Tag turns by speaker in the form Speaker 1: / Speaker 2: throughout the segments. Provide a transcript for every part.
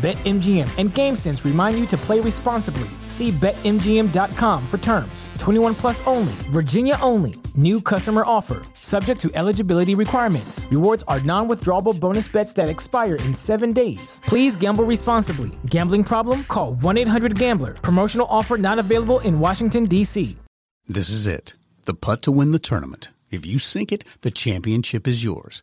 Speaker 1: BetMGM and GameSense remind you to play responsibly. See BetMGM.com for terms. 21 plus only, Virginia only. New customer offer, subject to eligibility requirements. Rewards are non withdrawable bonus bets that expire in seven days. Please gamble responsibly. Gambling problem? Call 1 800 Gambler. Promotional offer not available in Washington, D.C.
Speaker 2: This is it. The putt to win the tournament. If you sink it, the championship is yours.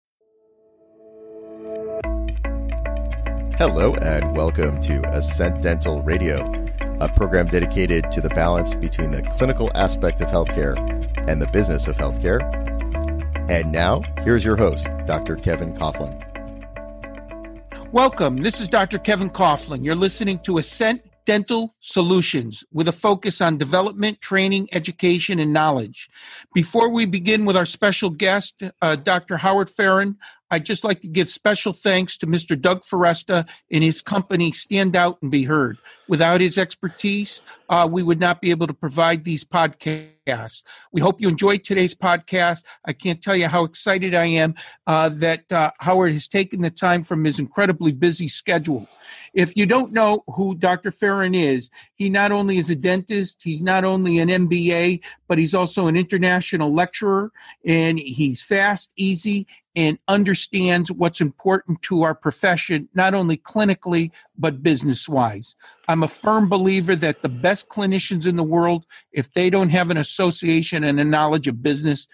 Speaker 3: Hello, and welcome to Ascent Dental Radio, a program dedicated to the balance between the clinical aspect of healthcare and the business of healthcare. And now, here's your host, Dr. Kevin Coughlin.
Speaker 4: Welcome. This is Dr. Kevin Coughlin. You're listening to Ascent Dental Solutions with a focus on development, training, education, and knowledge. Before we begin with our special guest, uh, Dr. Howard Farran, I'd just like to give special thanks to Mr. Doug Foresta and his company Stand Out and Be Heard. Without his expertise, uh, we would not be able to provide these podcasts. We hope you enjoyed today's podcast. I can't tell you how excited I am uh, that uh, Howard has taken the time from his incredibly busy schedule. If you don't know who Dr. Farran is, he not only is a dentist, he's not only an MBA, but he's also an international lecturer, and he's fast, easy, and understands what's important to our profession, not only clinically, but business wise. I'm a firm believer that the best clinicians in the world, if they don't have an association and a knowledge of business,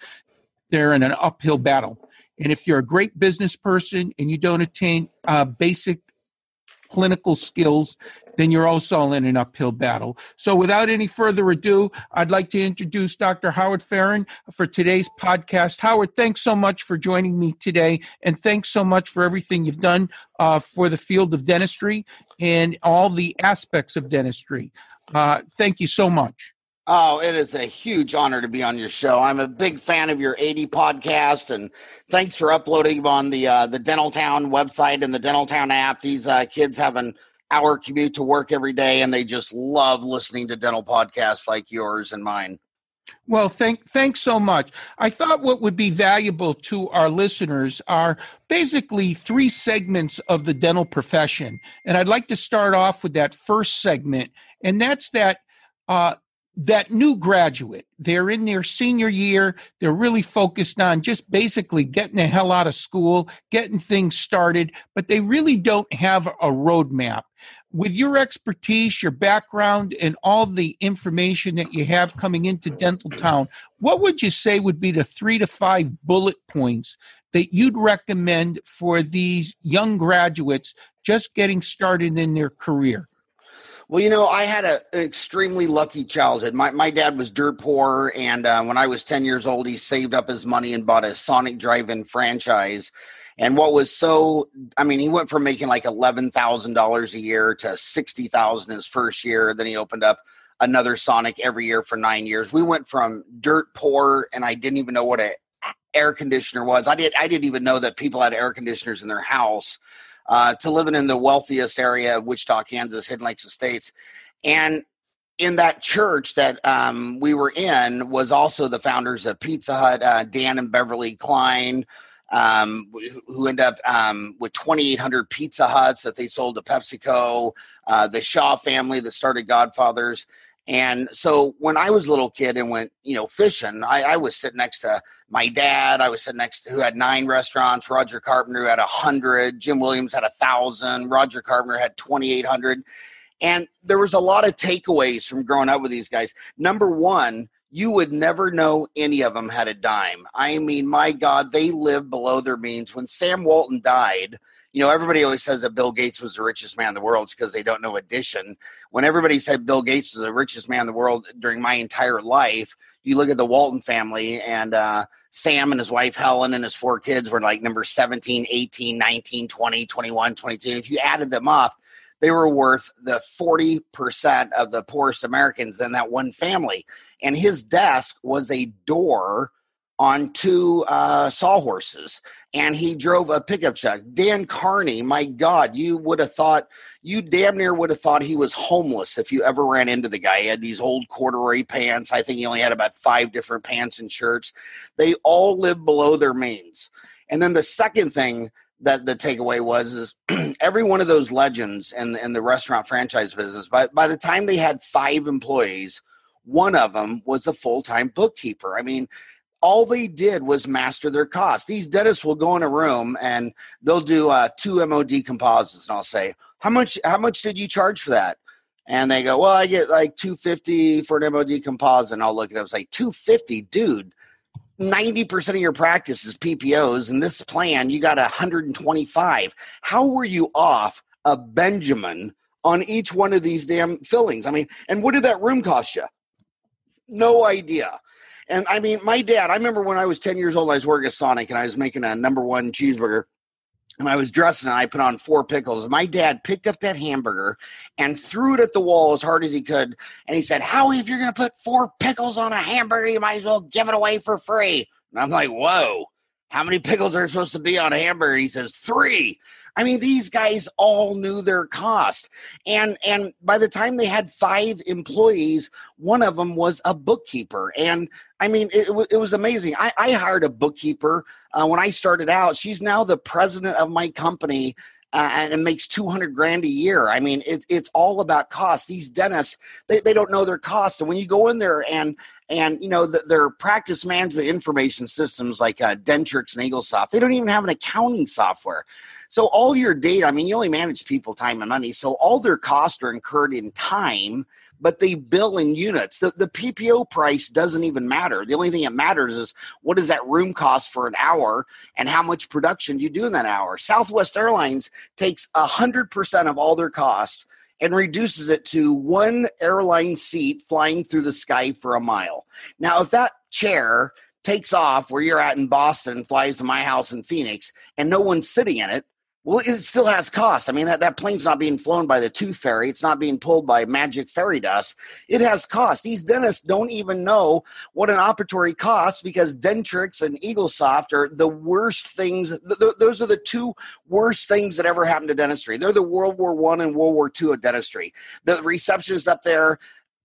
Speaker 4: they're in an uphill battle. And if you're a great business person and you don't attain uh, basic clinical skills, then you're also in an uphill battle. So, without any further ado, I'd like to introduce Dr. Howard Farran for today's podcast. Howard, thanks so much for joining me today, and thanks so much for everything you've done uh, for the field of dentistry and all the aspects of dentistry. Uh, thank you so much.
Speaker 5: Oh, it is a huge honor to be on your show. I'm a big fan of your 80 podcast, and thanks for uploading on the uh, the Dental Town website and the Dental Town app. These uh, kids have an hour commute to work every day, and they just love listening to dental podcasts like yours and mine.
Speaker 4: Well, thank thanks so much. I thought what would be valuable to our listeners are basically three segments of the dental profession, and I'd like to start off with that first segment, and that's that. Uh, that new graduate, they're in their senior year. They're really focused on just basically getting the hell out of school, getting things started, but they really don't have a roadmap. With your expertise, your background, and all the information that you have coming into Dental Town, what would you say would be the three to five bullet points that you'd recommend for these young graduates just getting started in their career?
Speaker 5: Well, you know, I had a, an extremely lucky childhood. My, my dad was dirt poor, and uh, when I was 10 years old, he saved up his money and bought a Sonic Drive In franchise. And what was so, I mean, he went from making like $11,000 a year to 60000 his first year. Then he opened up another Sonic every year for nine years. We went from dirt poor, and I didn't even know what an air conditioner was. I did. I didn't even know that people had air conditioners in their house. Uh, to living in the wealthiest area of Wichita, Kansas, Hidden Lakes Estates, and in that church that um, we were in was also the founders of Pizza Hut, uh, Dan and Beverly Klein, um, who end up um, with 2,800 Pizza Huts that they sold to PepsiCo, uh, the Shaw family that started Godfathers. And so when I was a little kid and went, you know, fishing, I, I was sitting next to my dad. I was sitting next to who had nine restaurants. Roger Carpenter had a hundred. Jim Williams had a thousand. Roger Carpenter had 2,800. And there was a lot of takeaways from growing up with these guys. Number one, you would never know any of them had a dime. I mean, my God, they lived below their means. When Sam Walton died, you know, everybody always says that Bill Gates was the richest man in the world because they don't know addition. When everybody said Bill Gates was the richest man in the world during my entire life, you look at the Walton family and uh, Sam and his wife Helen and his four kids were like number 17, 18, 19, 20, 21, 22. If you added them up, they were worth the 40% of the poorest Americans than that one family. And his desk was a door on two uh, sawhorses and he drove a pickup truck. Dan Carney, my God, you would have thought, you damn near would have thought he was homeless if you ever ran into the guy. He had these old corduroy pants. I think he only had about five different pants and shirts. They all lived below their means. And then the second thing that the takeaway was is every one of those legends in, in the restaurant franchise business, by, by the time they had five employees, one of them was a full time bookkeeper. I mean, all they did was master their costs. These dentists will go in a room and they'll do uh, two MOD composites, and I'll say, "How much? How much did you charge for that?" And they go, "Well, I get like two fifty for an MOD composite." And I'll look at them, and say, "Two fifty, dude." 90% of your practice is PPOs, and this plan, you got 125. How were you off a Benjamin on each one of these damn fillings? I mean, and what did that room cost you? No idea. And I mean, my dad, I remember when I was 10 years old, I was working at Sonic and I was making a number one cheeseburger and I was dressing and I put on four pickles. My dad picked up that hamburger and threw it at the wall as hard as he could. And he said, Howie, if you're going to put four pickles on a hamburger, you might as well give it away for free. And I'm like, whoa, how many pickles are supposed to be on a hamburger? He says, three. I mean, these guys all knew their cost. And and by the time they had five employees, one of them was a bookkeeper. And I mean, it, it was amazing. I, I hired a bookkeeper uh, when I started out. She's now the president of my company. And it makes 200 grand a year. I mean, it, it's all about cost. These dentists, they, they don't know their cost. And when you go in there and, and you know, the, their practice management information systems like uh, Dentrix and Eaglesoft, they don't even have an accounting software. So all your data, I mean, you only manage people, time, and money. So all their costs are incurred in time, but they bill in units. The, the PPO price doesn't even matter. The only thing that matters is what does that room cost for an hour and how much production do you do in that hour. Southwest Airlines takes 100% of all their cost and reduces it to one airline seat flying through the sky for a mile. Now, if that chair takes off where you're at in Boston, flies to my house in Phoenix, and no one's sitting in it, well, it still has cost. I mean, that, that plane's not being flown by the tooth fairy. It's not being pulled by magic fairy dust. It has cost. These dentists don't even know what an operatory costs because Dentrix and Eaglesoft are the worst things. Th- th- those are the two worst things that ever happened to dentistry. They're the World War One and World War Two of dentistry. The receptionist up there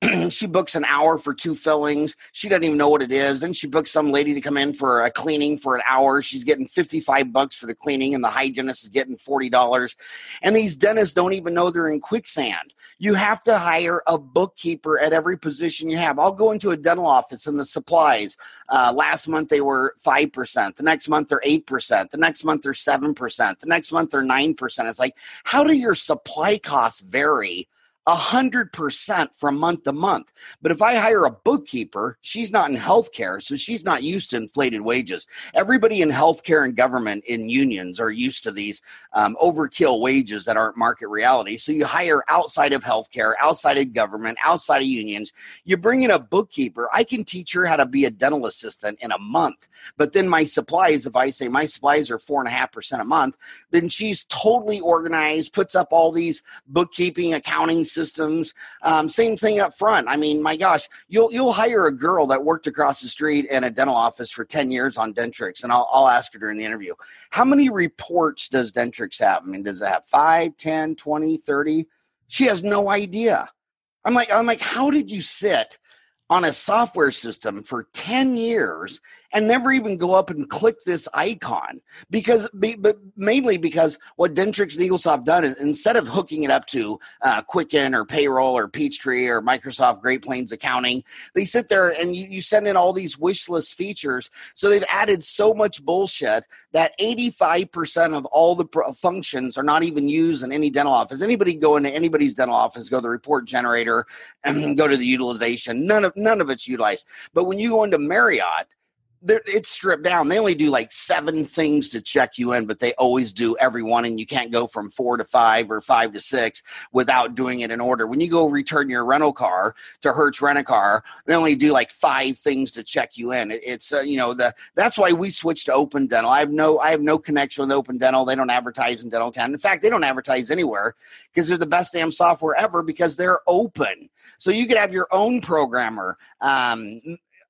Speaker 5: she books an hour for two fillings. She doesn't even know what it is. Then she books some lady to come in for a cleaning for an hour. She's getting 55 bucks for the cleaning, and the hygienist is getting $40. And these dentists don't even know they're in quicksand. You have to hire a bookkeeper at every position you have. I'll go into a dental office and the supplies. Uh, last month they were 5%. The next month they're 8%. The next month they're 7%. The next month they're 9%. It's like, how do your supply costs vary? A hundred percent from month to month. But if I hire a bookkeeper, she's not in healthcare, so she's not used to inflated wages. Everybody in healthcare and government in unions are used to these um, overkill wages that aren't market reality. So you hire outside of healthcare, outside of government, outside of unions. You bring in a bookkeeper. I can teach her how to be a dental assistant in a month. But then my supplies, if I say my supplies are four and a half percent a month, then she's totally organized, puts up all these bookkeeping, accounting systems. Um, same thing up front. I mean, my gosh, you'll you'll hire a girl that worked across the street in a dental office for 10 years on Dentrix, and I'll, I'll ask her during the interview, how many reports does Dentrix have? I mean, does it have 5, 10, 20, 30? She has no idea. I'm like, I'm like, how did you sit on a software system for 10 years and never even go up and click this icon because but mainly because what Dentrix and Eaglesoft done is instead of hooking it up to uh, Quicken or Payroll or Peachtree or Microsoft Great Plains Accounting, they sit there and you, you send in all these wish list features. So they've added so much bullshit that 85% of all the functions are not even used in any dental office. Anybody go into anybody's dental office, go to the report generator and go to the utilization. None of none of it's utilized. But when you go into Marriott, it's stripped down. They only do like seven things to check you in, but they always do every one, and you can't go from four to five or five to six without doing it in order. When you go return your rental car to Hertz Rent a Car, they only do like five things to check you in. It's uh, you know the that's why we switched to Open Dental. I have no I have no connection with Open Dental. They don't advertise in Dental Town. In fact, they don't advertise anywhere because they're the best damn software ever because they're open. So you could have your own programmer. Um,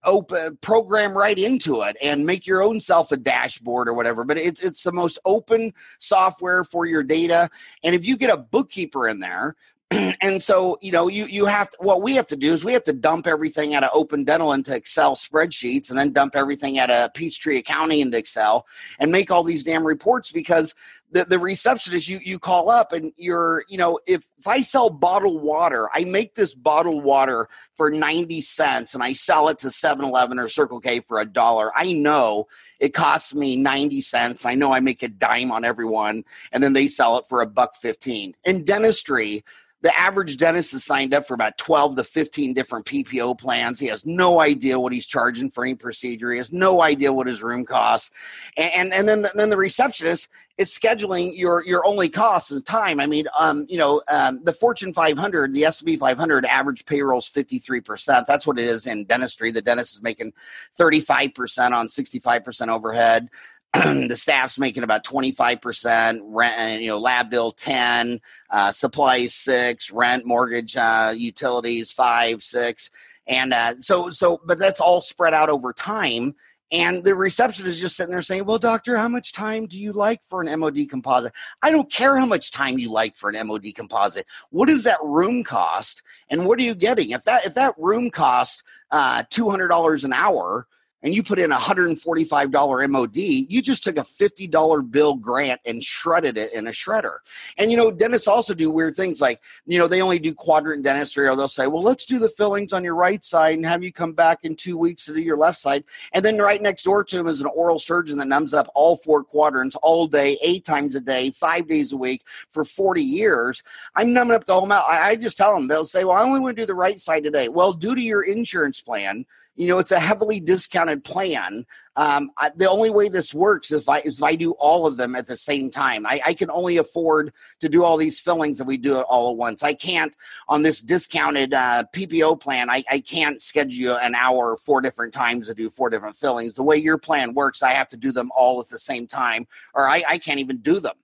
Speaker 5: open program right into it and make your own self a dashboard or whatever but it's it's the most open software for your data. And if you get a bookkeeper in there and so you know you you have to, what we have to do is we have to dump everything out of open dental into excel spreadsheets and then dump everything out of peachtree accounting into excel and make all these damn reports because the, the receptionist you you call up and you're you know if if i sell bottled water i make this bottled water for 90 cents and i sell it to 7-eleven or circle k for a dollar i know it costs me 90 cents. I know i make a dime on everyone and then they sell it for a buck 15 in dentistry the average dentist is signed up for about 12 to 15 different PPO plans. He has no idea what he's charging for any procedure. He has no idea what his room costs. And, and, and then, the, then the receptionist is scheduling your, your only costs and time. I mean, um, you know, um, the Fortune 500, the S&P 500 average payroll is 53%. That's what it is in dentistry. The dentist is making 35% on 65% overhead. the staff's making about 25% rent you know lab bill 10 uh, supplies 6 rent mortgage uh, utilities 5 6 and uh, so so but that's all spread out over time. And the receptionist is just sitting there saying well doctor how much time do you like for an mod composite? I don't care how much time you like for an mod composite. What does that room cost? And what are you getting? If that if that room cost uh, $200 an hour and you put in a $145 MOD, you just took a $50 bill grant and shredded it in a shredder. And, you know, dentists also do weird things like, you know, they only do quadrant dentistry or they'll say, well, let's do the fillings on your right side and have you come back in two weeks to do your left side. And then right next door to him is an oral surgeon that numbs up all four quadrants all day, eight times a day, five days a week for 40 years. I'm numbing up the whole mouth. I, I just tell them, they'll say, well, I only want to do the right side today. Well, due to your insurance plan, you know it's a heavily discounted plan. Um, I, the only way this works is if I, is if I do all of them at the same time. I, I, can only afford to do all these fillings if we do it all at once. I can't on this discounted uh, ppo plan I, I can't schedule an hour four different times to do four different fillings. The way your plan works i have to do them all at the same time or i, I can't even do them.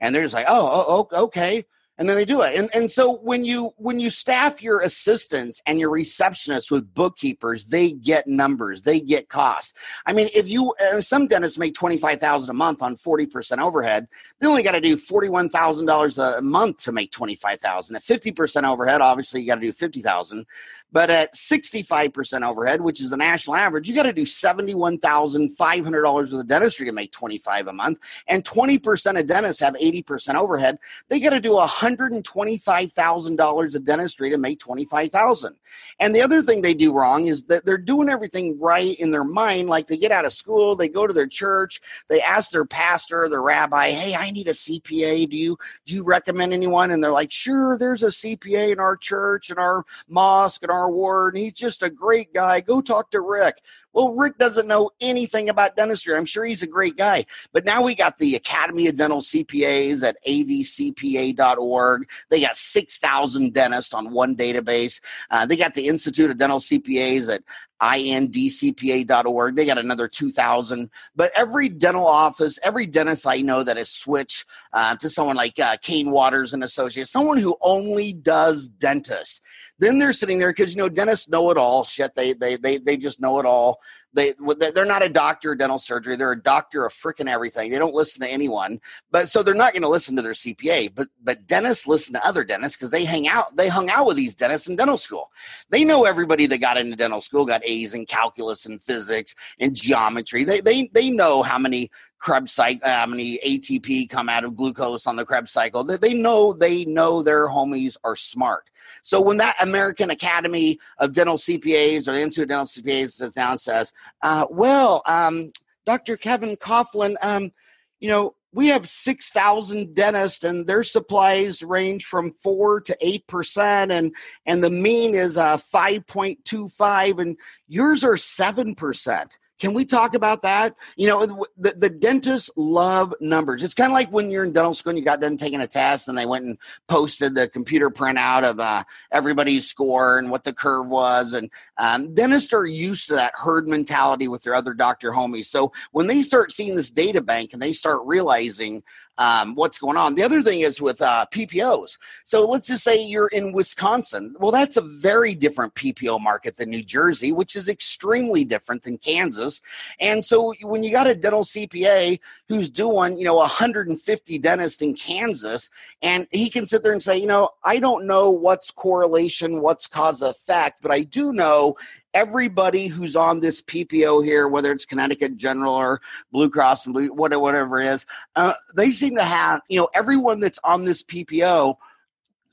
Speaker 5: And they're just like oh, oh okay and then they do it. And, and so when you when you staff your assistants and your receptionists with bookkeepers they get numbers they get costs. I mean if you some dentists make 25000 a month on 40% overhead they only got to do $41000 a month to make 25000 at 50% overhead obviously you got to do 50000 but at 65% overhead which is the national average you got to do $71500 worth of dentistry to make 25 a month. And 20% of dentists have 80% overhead. They got to do a $125,000 of dentistry to make 25,000. And the other thing they do wrong is that they're doing everything right in their mind like they get out of school, they go to their church, they ask their pastor, their rabbi, "Hey, I need a CPA. Do you do you recommend anyone?" And they're like, "Sure, there's a CPA in our church and our mosque and our ward, and he's just a great guy. Go talk to Rick." Well, Rick doesn't know anything about dentistry. I'm sure he's a great guy. But now we got the Academy of Dental CPAs at adcpa.org They got 6,000 dentists on one database. Uh, they got the Institute of Dental CPAs at indcpa.org. They got another 2,000. But every dental office, every dentist I know that has switched uh, to someone like uh, Kane Waters and Associates, someone who only does dentists. Then they're sitting there because you know dentists know it all. Shit, they they they they just know it all. They they're not a doctor of dental surgery. They're a doctor of freaking everything. They don't listen to anyone. But so they're not going to listen to their CPA. But but dentists listen to other dentists because they hang out. They hung out with these dentists in dental school. They know everybody that got into dental school got A's in calculus and physics and geometry. They they they know how many Krebs cycle, how many ATP come out of glucose on the Krebs cycle. They, they know they know their homies are smart. So when that American Academy of Dental CPAs or the Institute of Dental CPAs sits down and says, uh, "Well, um, Dr. Kevin Coughlin, um, you know." We have 6,000 dentists and their supplies range from 4 to 8% and and the mean is uh 5.25 and yours are 7%. Can we talk about that? You know, the, the dentists love numbers. It's kind of like when you're in dental school and you got done taking a test and they went and posted the computer printout of uh, everybody's score and what the curve was. And um, dentists are used to that herd mentality with their other doctor homies. So when they start seeing this data bank and they start realizing um, what's going on. The other thing is with uh, PPOs. So let's just say you're in Wisconsin. Well, that's a very different PPO market than New Jersey, which is extremely different than Kansas. And so when you got a dental CPA who's doing, you know, 150 dentists in Kansas, and he can sit there and say, you know, I don't know what's correlation, what's cause effect, but I do know everybody who's on this PPO here, whether it's Connecticut General or Blue Cross and Blue, whatever it is, uh, they seem to have, you know, everyone that's on this PPO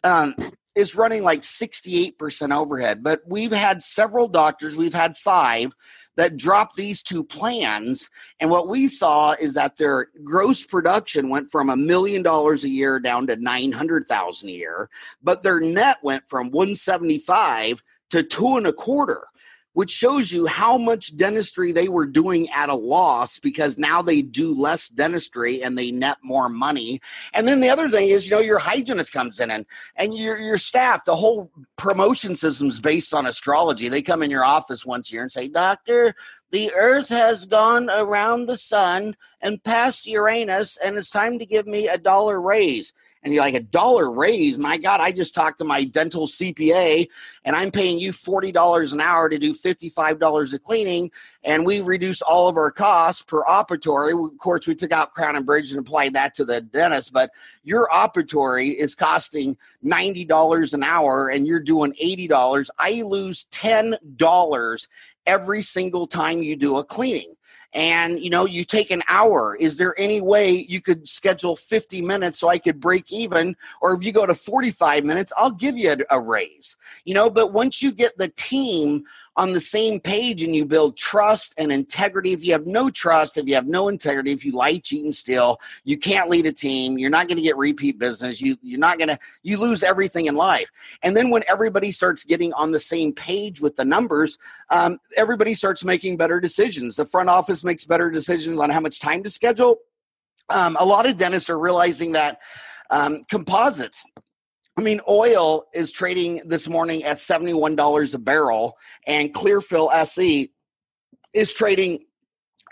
Speaker 5: um, is running like 68% overhead. But we've had several doctors, we've had five that dropped these two plans. And what we saw is that their gross production went from a million dollars a year down to 900,000 a year, but their net went from 175 to two and a quarter which shows you how much dentistry they were doing at a loss because now they do less dentistry and they net more money. And then the other thing is, you know, your hygienist comes in and and your your staff, the whole promotion system is based on astrology. They come in your office once a year and say, "Doctor, the earth has gone around the sun and past Uranus and it's time to give me a dollar raise." And you're like a dollar raise. My God, I just talked to my dental CPA and I'm paying you $40 an hour to do $55 of cleaning. And we reduced all of our costs per operatory. Of course, we took out Crown and Bridge and applied that to the dentist, but your operatory is costing $90 an hour and you're doing $80. I lose $10 every single time you do a cleaning and you know you take an hour. Is there any way you could schedule 50 minutes so i could break even? Or if you go to 45 minutes i'll give you a, a raise. You know but once you get the team on the same page and you build trust and integrity. If you have no trust, if you have no integrity, if you lie, cheat, and steal, you can't lead a team. You're not going to get repeat business. You you're not going to you lose everything in life. And then when everybody starts getting on the same page with the numbers, um, everybody starts making better decisions. The front office makes better decisions on how much time to schedule. Um, a lot of dentists are realizing that um, composites I mean, oil is trading this morning at $71 a barrel, and Clearfil SE is trading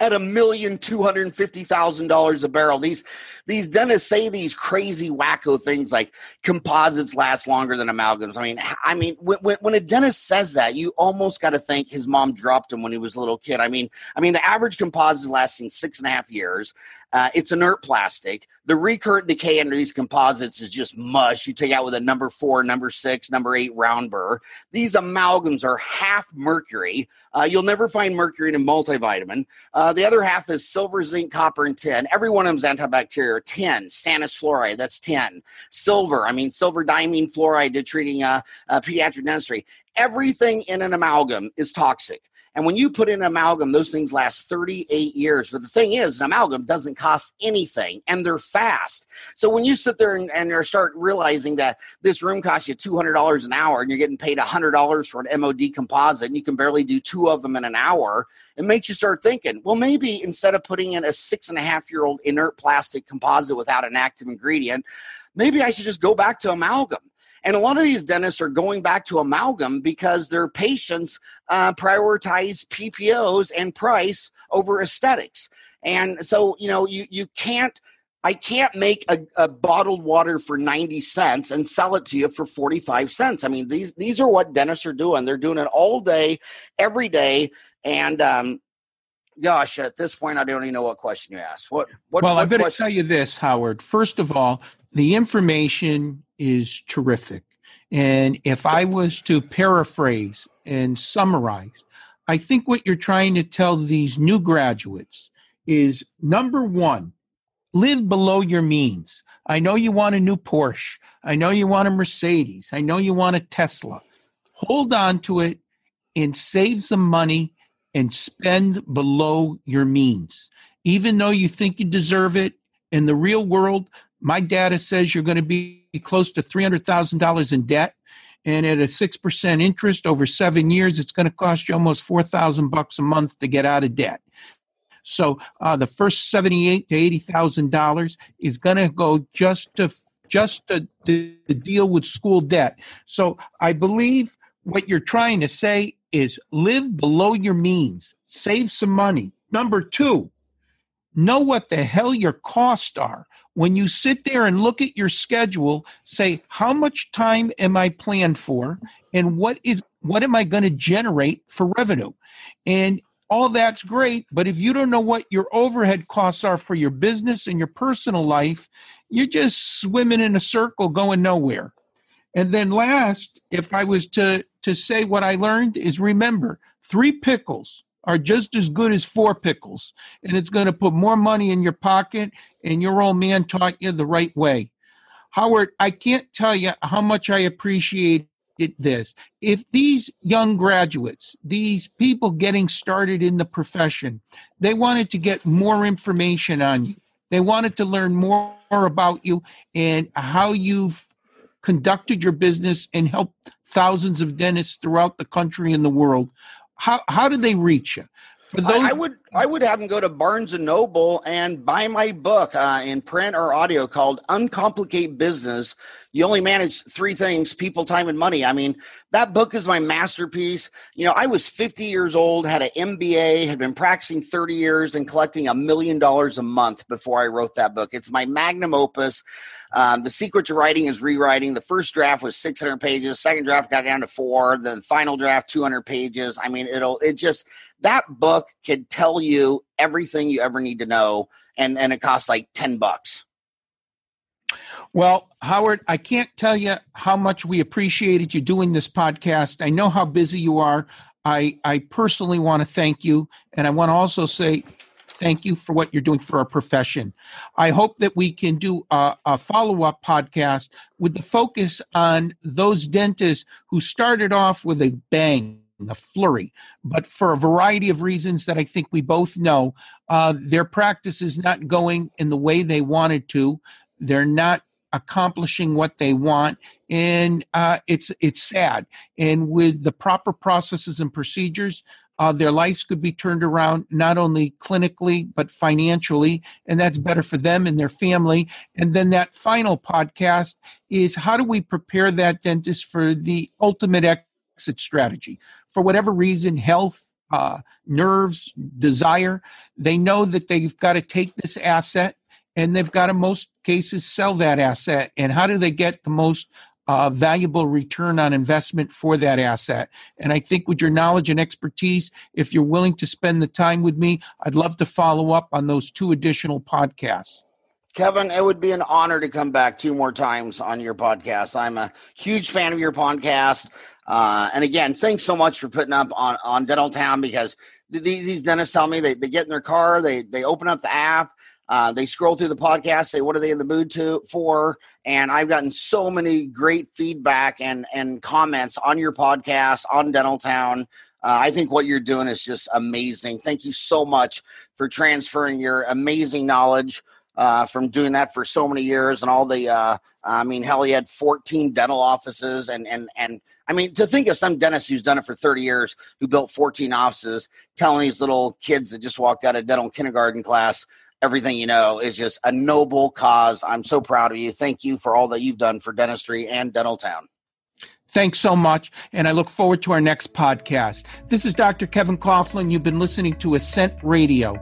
Speaker 5: at a million two hundred fifty thousand dollars a barrel. These these dentists say these crazy wacko things like composites last longer than amalgams. I mean, I mean, when, when a dentist says that, you almost got to think his mom dropped him when he was a little kid. I mean, I mean, the average composite is lasting six and a half years. Uh, it's inert plastic. The recurrent decay under these composites is just mush. You take out with a number four, number six, number eight round burr. These amalgams are half mercury. Uh, you'll never find mercury in a multivitamin. Uh, the other half is silver, zinc, copper, and tin. Every one of them is antibacterial. Tin, stannous fluoride, that's tin. Silver, I mean, silver diamine fluoride to treating uh, uh, pediatric dentistry. Everything in an amalgam is toxic. And when you put in amalgam, those things last 38 years. But the thing is, amalgam doesn't cost anything and they're fast. So when you sit there and, and start realizing that this room costs you $200 an hour and you're getting paid $100 for an MOD composite and you can barely do two of them in an hour, it makes you start thinking, well, maybe instead of putting in a six and a half year old inert plastic composite without an active ingredient, maybe I should just go back to amalgam. And a lot of these dentists are going back to amalgam because their patients uh, prioritize PPOs and price over aesthetics. And so, you know, you, you can't, I can't make a, a, bottled water for 90 cents and sell it to you for 45 cents. I mean, these, these are what dentists are doing. They're doing it all day, every day. And, um, gosh, at this point, I don't even know what question you asked. What, what
Speaker 4: well,
Speaker 5: what
Speaker 4: I better
Speaker 5: question?
Speaker 4: tell you this, Howard. First of all, the information is terrific. And if I was to paraphrase and summarize, I think what you're trying to tell these new graduates is number one, live below your means. I know you want a new Porsche. I know you want a Mercedes. I know you want a Tesla. Hold on to it and save some money and spend below your means. Even though you think you deserve it, in the real world, my data says you're going to be close to $300,000 in debt. And at a 6% interest over seven years, it's going to cost you almost 4000 bucks a month to get out of debt. So uh, the first 78 to $80,000 is going to go just to just to, to, to deal with school debt. So I believe what you're trying to say is live below your means, save some money. Number two, know what the hell your costs are when you sit there and look at your schedule say how much time am i planned for? And what is what am i going to generate for revenue? And all that's great but if you don't know what your overhead costs are for your business and your personal life you're just swimming in a circle going nowhere. And then last if i was to to say what i learned is remember three pickles are just as good as four pickles, and it's going to put more money in your pocket. And your old man taught you the right way. Howard, I can't tell you how much I appreciate this. If these young graduates, these people getting started in the profession, they wanted to get more information on you, they wanted to learn more about you and how you've conducted your business and helped thousands of dentists throughout the country and the world how how do they reach you?
Speaker 5: For those, I, I would I would have them go to Barnes and Noble and buy my book uh, in print or audio called "Uncomplicate Business." You only manage three things: people, time, and money. I mean, that book is my masterpiece. You know, I was 50 years old, had an MBA, had been practicing 30 years, and collecting a million dollars a month before I wrote that book. It's my magnum opus. Um, the secret to writing is rewriting. The first draft was 600 pages. Second draft got down to four. The final draft 200 pages. I mean, it'll it just that book could tell you everything you ever need to know, and and it costs like 10 bucks.
Speaker 4: Well, Howard, I can't tell you how much we appreciated you doing this podcast. I know how busy you are. I, I personally want to thank you. And I want to also say thank you for what you're doing for our profession. I hope that we can do a, a follow up podcast with the focus on those dentists who started off with a bang a flurry. But for a variety of reasons that I think we both know, uh, their practice is not going in the way they wanted to. They're not accomplishing what they want and uh, it's it's sad and with the proper processes and procedures uh, their lives could be turned around not only clinically but financially and that's better for them and their family and then that final podcast is how do we prepare that dentist for the ultimate exit strategy for whatever reason health uh, nerves desire they know that they've got to take this asset and they've got to most cases sell that asset and how do they get the most uh, valuable return on investment for that asset. And I think with your knowledge and expertise, if you're willing to spend the time with me, I'd love to follow up on those two additional podcasts.
Speaker 5: Kevin, it would be an honor to come back two more times on your podcast. I'm a huge fan of your podcast. Uh, and again, thanks so much for putting up on, on Dental Town because these, these dentists tell me they, they get in their car, they, they open up the app, uh, they scroll through the podcast, say what are they in the mood to for, and I've gotten so many great feedback and and comments on your podcast on Dental Town. Uh, I think what you're doing is just amazing. Thank you so much for transferring your amazing knowledge uh, from doing that for so many years and all the. Uh, I mean, hell, he had 14 dental offices, and and and I mean, to think of some dentist who's done it for 30 years, who built 14 offices, telling these little kids that just walked out of dental kindergarten class everything you know is just a noble cause. I'm so proud of you. Thank you for all that you've done for dentistry and Dental Town.
Speaker 4: Thanks so much, and I look forward to our next podcast. This is Dr. Kevin Coughlin. You've been listening to Ascent Radio.